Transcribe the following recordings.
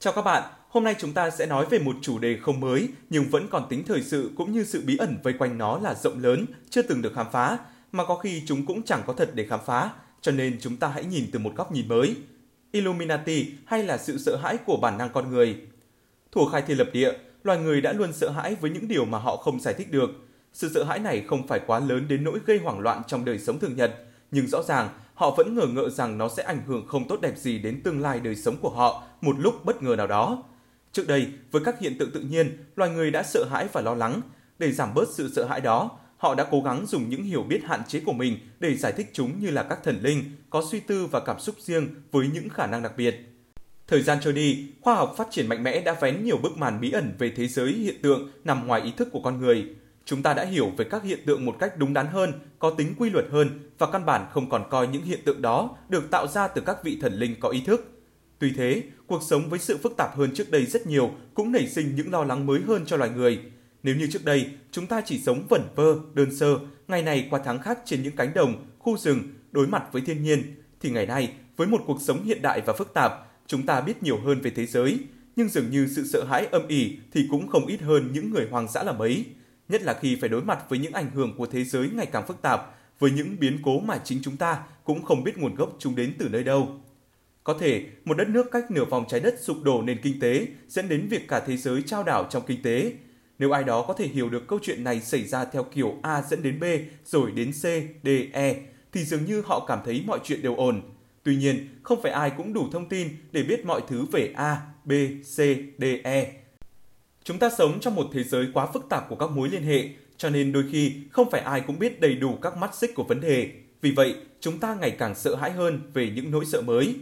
Chào các bạn, hôm nay chúng ta sẽ nói về một chủ đề không mới nhưng vẫn còn tính thời sự cũng như sự bí ẩn vây quanh nó là rộng lớn, chưa từng được khám phá, mà có khi chúng cũng chẳng có thật để khám phá, cho nên chúng ta hãy nhìn từ một góc nhìn mới. Illuminati hay là sự sợ hãi của bản năng con người. Thủ khai thiên lập địa, loài người đã luôn sợ hãi với những điều mà họ không giải thích được. Sự sợ hãi này không phải quá lớn đến nỗi gây hoảng loạn trong đời sống thường nhật, nhưng rõ ràng họ vẫn ngờ ngợ rằng nó sẽ ảnh hưởng không tốt đẹp gì đến tương lai đời sống của họ một lúc bất ngờ nào đó. Trước đây, với các hiện tượng tự nhiên, loài người đã sợ hãi và lo lắng. Để giảm bớt sự sợ hãi đó, họ đã cố gắng dùng những hiểu biết hạn chế của mình để giải thích chúng như là các thần linh, có suy tư và cảm xúc riêng với những khả năng đặc biệt. Thời gian trôi đi, khoa học phát triển mạnh mẽ đã vén nhiều bức màn bí ẩn về thế giới hiện tượng nằm ngoài ý thức của con người. Chúng ta đã hiểu về các hiện tượng một cách đúng đắn hơn, có tính quy luật hơn và căn bản không còn coi những hiện tượng đó được tạo ra từ các vị thần linh có ý thức. Tuy thế, cuộc sống với sự phức tạp hơn trước đây rất nhiều cũng nảy sinh những lo lắng mới hơn cho loài người. Nếu như trước đây, chúng ta chỉ sống vẩn vơ, đơn sơ, ngày này qua tháng khác trên những cánh đồng, khu rừng, đối mặt với thiên nhiên, thì ngày nay, với một cuộc sống hiện đại và phức tạp, chúng ta biết nhiều hơn về thế giới, nhưng dường như sự sợ hãi âm ỉ thì cũng không ít hơn những người hoang dã là mấy. Nhất là khi phải đối mặt với những ảnh hưởng của thế giới ngày càng phức tạp, với những biến cố mà chính chúng ta cũng không biết nguồn gốc chúng đến từ nơi đâu. Có thể một đất nước cách nửa vòng trái đất sụp đổ nền kinh tế dẫn đến việc cả thế giới trao đảo trong kinh tế. Nếu ai đó có thể hiểu được câu chuyện này xảy ra theo kiểu A dẫn đến B rồi đến C, D, E thì dường như họ cảm thấy mọi chuyện đều ổn. Tuy nhiên, không phải ai cũng đủ thông tin để biết mọi thứ về A, B, C, D, E. Chúng ta sống trong một thế giới quá phức tạp của các mối liên hệ, cho nên đôi khi không phải ai cũng biết đầy đủ các mắt xích của vấn đề. Vì vậy, chúng ta ngày càng sợ hãi hơn về những nỗi sợ mới.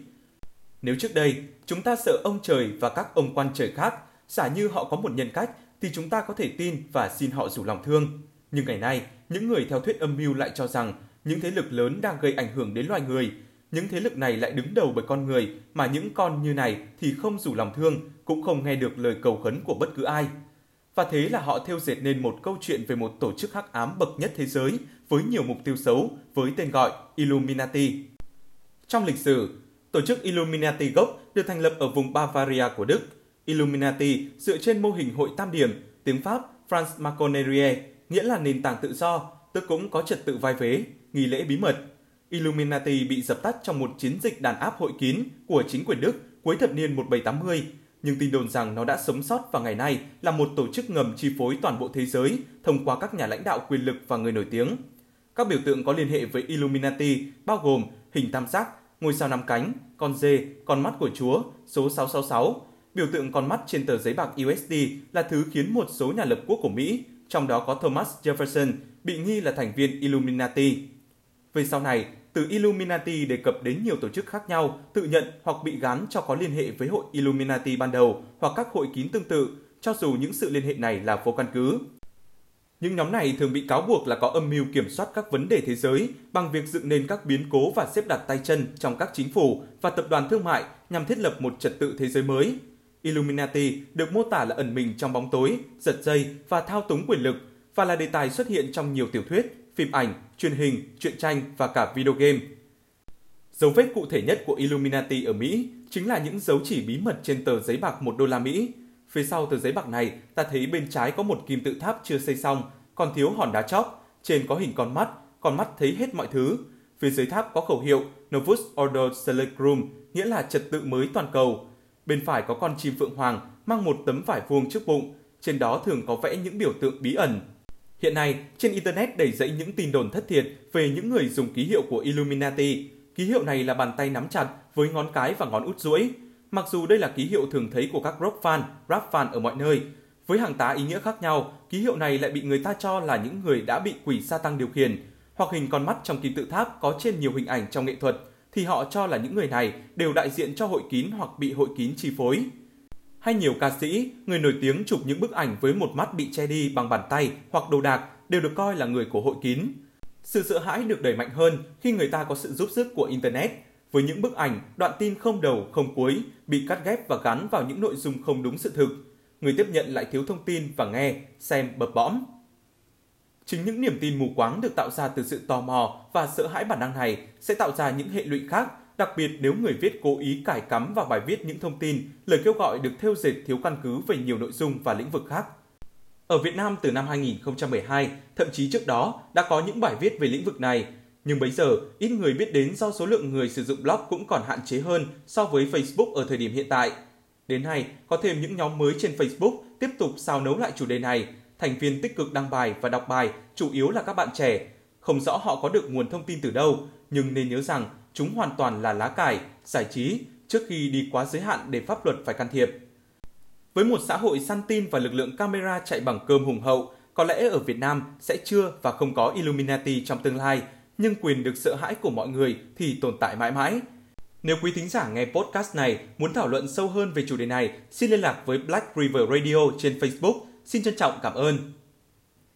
Nếu trước đây chúng ta sợ ông trời và các ông quan trời khác, giả như họ có một nhân cách thì chúng ta có thể tin và xin họ rủ lòng thương. Nhưng ngày nay, những người theo thuyết âm mưu lại cho rằng những thế lực lớn đang gây ảnh hưởng đến loài người. Những thế lực này lại đứng đầu bởi con người, mà những con như này thì không rủ lòng thương, cũng không nghe được lời cầu khấn của bất cứ ai. Và thế là họ theo dệt nên một câu chuyện về một tổ chức hắc ám bậc nhất thế giới với nhiều mục tiêu xấu với tên gọi Illuminati. Trong lịch sử, tổ chức Illuminati gốc được thành lập ở vùng Bavaria của Đức. Illuminati dựa trên mô hình hội tam điểm, tiếng Pháp France Maconerie, nghĩa là nền tảng tự do, tức cũng có trật tự vai vế, nghi lễ bí mật. Illuminati bị dập tắt trong một chiến dịch đàn áp hội kín của chính quyền Đức cuối thập niên 1780, nhưng tin đồn rằng nó đã sống sót vào ngày nay là một tổ chức ngầm chi phối toàn bộ thế giới thông qua các nhà lãnh đạo quyền lực và người nổi tiếng. Các biểu tượng có liên hệ với Illuminati bao gồm hình tam giác, ngôi sao năm cánh, con dê, con mắt của Chúa, số 666. Biểu tượng con mắt trên tờ giấy bạc USD là thứ khiến một số nhà lập quốc của Mỹ, trong đó có Thomas Jefferson, bị nghi là thành viên Illuminati. Về sau này, từ Illuminati đề cập đến nhiều tổ chức khác nhau, tự nhận hoặc bị gán cho có liên hệ với hội Illuminati ban đầu hoặc các hội kín tương tự, cho dù những sự liên hệ này là vô căn cứ. Những nhóm này thường bị cáo buộc là có âm mưu kiểm soát các vấn đề thế giới bằng việc dựng nên các biến cố và xếp đặt tay chân trong các chính phủ và tập đoàn thương mại nhằm thiết lập một trật tự thế giới mới. Illuminati được mô tả là ẩn mình trong bóng tối, giật dây và thao túng quyền lực và là đề tài xuất hiện trong nhiều tiểu thuyết, phim ảnh, truyền hình, truyện tranh và cả video game. Dấu vết cụ thể nhất của Illuminati ở Mỹ chính là những dấu chỉ bí mật trên tờ giấy bạc 1 đô la Mỹ. Phía sau tờ giấy bạc này, ta thấy bên trái có một kim tự tháp chưa xây xong, còn thiếu hòn đá chóp, trên có hình con mắt, con mắt thấy hết mọi thứ. Phía dưới tháp có khẩu hiệu Novus Ordo Seclorum, nghĩa là trật tự mới toàn cầu. Bên phải có con chim phượng hoàng mang một tấm vải vuông trước bụng, trên đó thường có vẽ những biểu tượng bí ẩn. Hiện nay, trên Internet đầy dẫy những tin đồn thất thiệt về những người dùng ký hiệu của Illuminati. Ký hiệu này là bàn tay nắm chặt với ngón cái và ngón út duỗi. Mặc dù đây là ký hiệu thường thấy của các rock fan, rap fan ở mọi nơi, với hàng tá ý nghĩa khác nhau, ký hiệu này lại bị người ta cho là những người đã bị quỷ sa tăng điều khiển, hoặc hình con mắt trong kim tự tháp có trên nhiều hình ảnh trong nghệ thuật, thì họ cho là những người này đều đại diện cho hội kín hoặc bị hội kín chi phối. Hay nhiều ca sĩ, người nổi tiếng chụp những bức ảnh với một mắt bị che đi bằng bàn tay hoặc đồ đạc đều được coi là người của hội kín. Sự sợ hãi được đẩy mạnh hơn khi người ta có sự giúp sức của Internet, với những bức ảnh, đoạn tin không đầu, không cuối, bị cắt ghép và gắn vào những nội dung không đúng sự thực. Người tiếp nhận lại thiếu thông tin và nghe, xem bập bõm. Chính những niềm tin mù quáng được tạo ra từ sự tò mò và sợ hãi bản năng này sẽ tạo ra những hệ lụy khác đặc biệt nếu người viết cố ý cải cắm vào bài viết những thông tin, lời kêu gọi được theo dệt thiếu căn cứ về nhiều nội dung và lĩnh vực khác. Ở Việt Nam từ năm 2012, thậm chí trước đó đã có những bài viết về lĩnh vực này, nhưng bây giờ ít người biết đến do số lượng người sử dụng blog cũng còn hạn chế hơn so với Facebook ở thời điểm hiện tại. Đến nay, có thêm những nhóm mới trên Facebook tiếp tục xào nấu lại chủ đề này. Thành viên tích cực đăng bài và đọc bài chủ yếu là các bạn trẻ. Không rõ họ có được nguồn thông tin từ đâu, nhưng nên nhớ rằng chúng hoàn toàn là lá cải, giải trí trước khi đi quá giới hạn để pháp luật phải can thiệp. Với một xã hội săn tin và lực lượng camera chạy bằng cơm hùng hậu, có lẽ ở Việt Nam sẽ chưa và không có Illuminati trong tương lai, nhưng quyền được sợ hãi của mọi người thì tồn tại mãi mãi. Nếu quý thính giả nghe podcast này muốn thảo luận sâu hơn về chủ đề này, xin liên lạc với Black River Radio trên Facebook. Xin trân trọng cảm ơn.